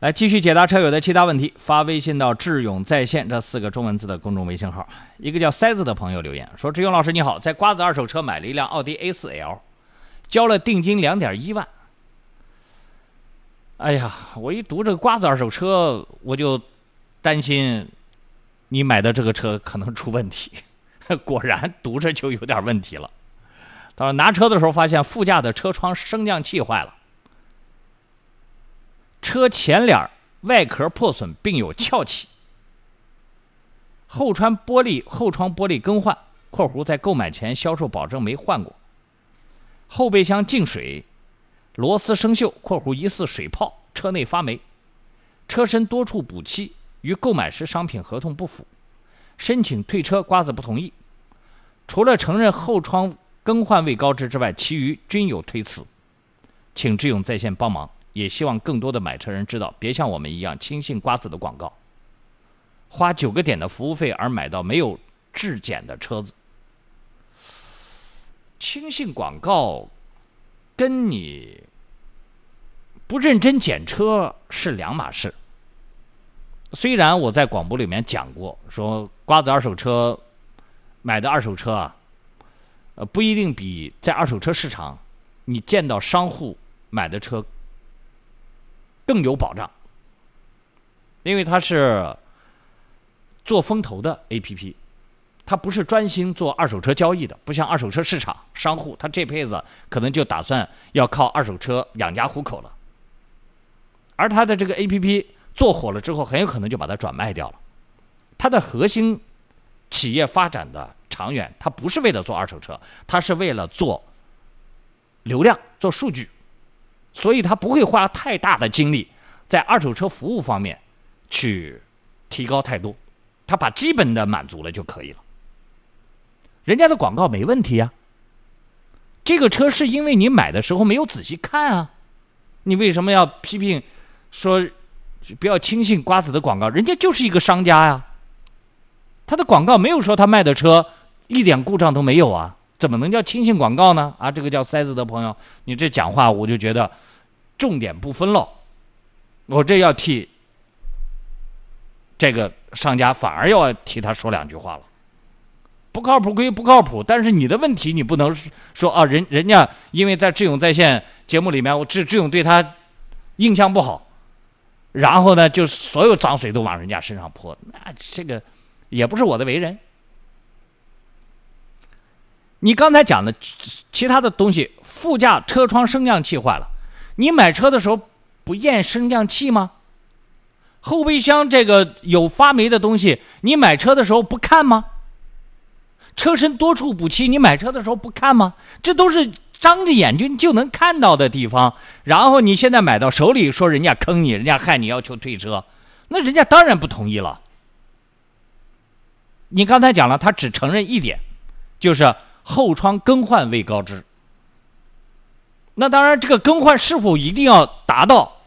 来继续解答车友的其他问题，发微信到“智勇在线”这四个中文字的公众微信号。一个叫塞子的朋友留言说：“志勇老师你好，在瓜子二手车买了一辆奥迪 A4L，交了定金两点一万。哎呀，我一读这个瓜子二手车，我就担心你买的这个车可能出问题。果然读着就有点问题了。他说拿车的时候发现副驾的车窗升降器坏了。”车前脸外壳破损并有翘起，后窗玻璃后窗玻璃更换（括弧在购买前销售保证没换过）。后备箱进水，螺丝生锈（括弧疑似水泡），车内发霉。车身多处补漆，与购买时商品合同不符，申请退车，瓜子不同意。除了承认后窗更换未告知之外，其余均有推辞，请志勇在线帮忙。也希望更多的买车人知道，别像我们一样轻信瓜子的广告，花九个点的服务费而买到没有质检的车子。轻信广告跟你不认真检车是两码事。虽然我在广播里面讲过，说瓜子二手车买的二手车啊，呃不一定比在二手车市场你见到商户买的车。更有保障，因为它是做风投的 A P P，它不是专心做二手车交易的，不像二手车市场商户，他这辈子可能就打算要靠二手车养家糊口了。而它的这个 A P P 做火了之后，很有可能就把它转卖掉了。它的核心企业发展的长远，它不是为了做二手车，它是为了做流量、做数据。所以他不会花太大的精力在二手车服务方面去提高太多，他把基本的满足了就可以了。人家的广告没问题呀。这个车是因为你买的时候没有仔细看啊，你为什么要批评说不要轻信瓜子的广告？人家就是一个商家呀，他的广告没有说他卖的车一点故障都没有啊。怎么能叫轻信广告呢？啊，这个叫塞子的朋友，你这讲话我就觉得重点不分喽。我这要替这个商家，反而要替他说两句话了。不靠谱归不靠谱，但是你的问题你不能说啊，人人家因为在智勇在线节目里面，我智智勇对他印象不好，然后呢，就所有脏水都往人家身上泼，那这个也不是我的为人。你刚才讲的其他的东西，副驾车窗升降器坏了，你买车的时候不验升降器吗？后备箱这个有发霉的东西，你买车的时候不看吗？车身多处补漆，你买车的时候不看吗？这都是张着眼睛就能看到的地方。然后你现在买到手里，说人家坑你，人家害你，要求退车，那人家当然不同意了。你刚才讲了，他只承认一点，就是。后窗更换未告知，那当然，这个更换是否一定要达到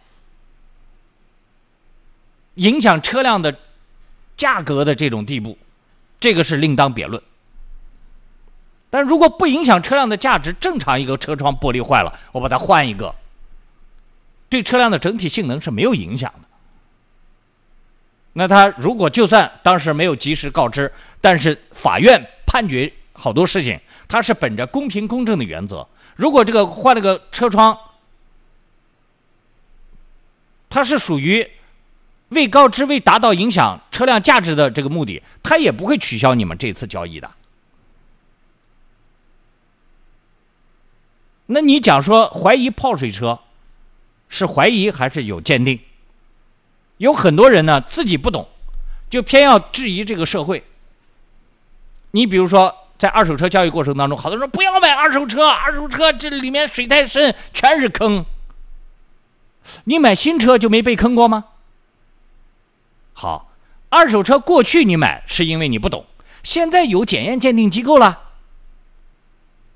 影响车辆的价格的这种地步，这个是另当别论。但如果不影响车辆的价值，正常一个车窗玻璃坏了，我把它换一个，对车辆的整体性能是没有影响的。那他如果就算当时没有及时告知，但是法院判决。好多事情，它是本着公平公正的原则。如果这个换了个车窗，它是属于未告知、未达到影响车辆价值的这个目的，他也不会取消你们这次交易的。那你讲说怀疑泡水车，是怀疑还是有鉴定？有很多人呢自己不懂，就偏要质疑这个社会。你比如说。在二手车交易过程当中，好多人说不要买二手车，二手车这里面水太深，全是坑。你买新车就没被坑过吗？好，二手车过去你买是因为你不懂，现在有检验鉴定机构了，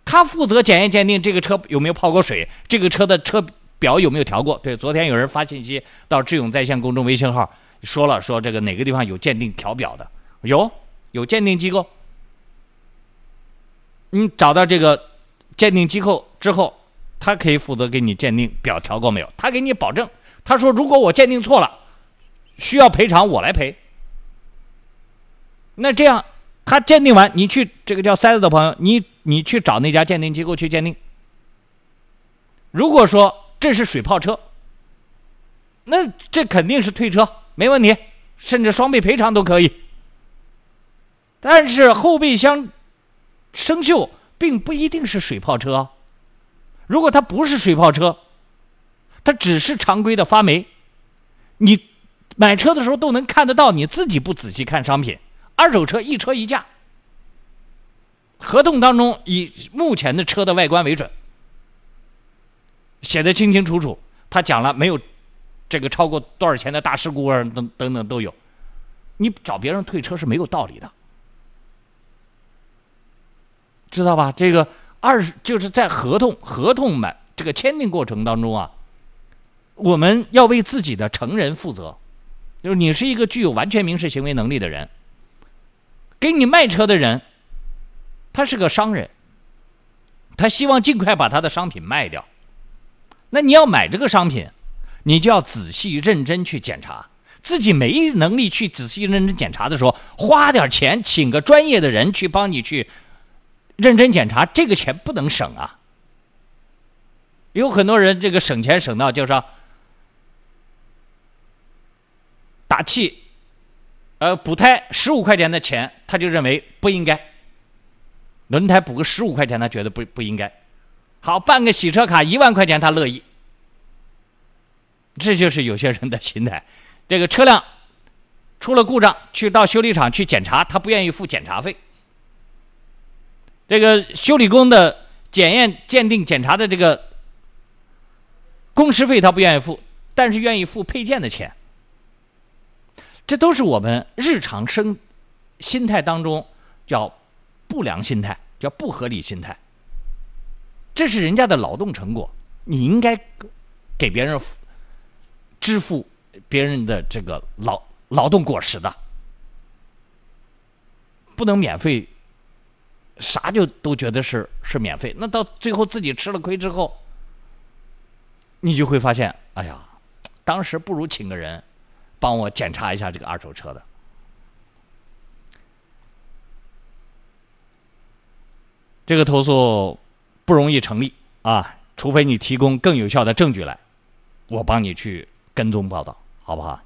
他负责检验鉴定这个车有没有泡过水，这个车的车表有没有调过。对，昨天有人发信息到智勇在线公众微信号，说了说这个哪个地方有鉴定调表的，有有鉴定机构。你找到这个鉴定机构之后，他可以负责给你鉴定表调过没有，他给你保证。他说如果我鉴定错了，需要赔偿我来赔。那这样，他鉴定完，你去这个叫塞子的朋友，你你去找那家鉴定机构去鉴定。如果说这是水泡车，那这肯定是退车，没问题，甚至双倍赔偿都可以。但是后备箱生锈，并不一定是水泡车。如果它不是水泡车，它只是常规的发霉，你买车的时候都能看得到，你自己不仔细看商品。二手车一车一价，合同当中以目前的车的外观为准，写的清清楚楚。他讲了没有，这个超过多少钱的大事故啊，等等等都有。你找别人退车是没有道理的，知道吧？这个二就是在合同合同买这个签订过程当中啊，我们要为自己的成人负责，就是你是一个具有完全民事行为能力的人。给你卖车的人，他是个商人，他希望尽快把他的商品卖掉。那你要买这个商品，你就要仔细认真去检查。自己没能力去仔细认真检查的时候，花点钱请个专业的人去帮你去认真检查，这个钱不能省啊。有很多人这个省钱省到就是打气。呃，补胎十五块钱的钱，他就认为不应该；轮胎补个十五块钱，他觉得不不应该。好，办个洗车卡一万块钱，他乐意。这就是有些人的心态。这个车辆出了故障，去到修理厂去检查，他不愿意付检查费。这个修理工的检验、鉴定、检查的这个工时费，他不愿意付，但是愿意付配件的钱。这都是我们日常生心态当中叫不良心态，叫不合理心态。这是人家的劳动成果，你应该给别人支付别人的这个劳劳动果实的，不能免费，啥就都觉得是是免费，那到最后自己吃了亏之后，你就会发现，哎呀，当时不如请个人。帮我检查一下这个二手车的，这个投诉不容易成立啊，除非你提供更有效的证据来，我帮你去跟踪报道，好不好？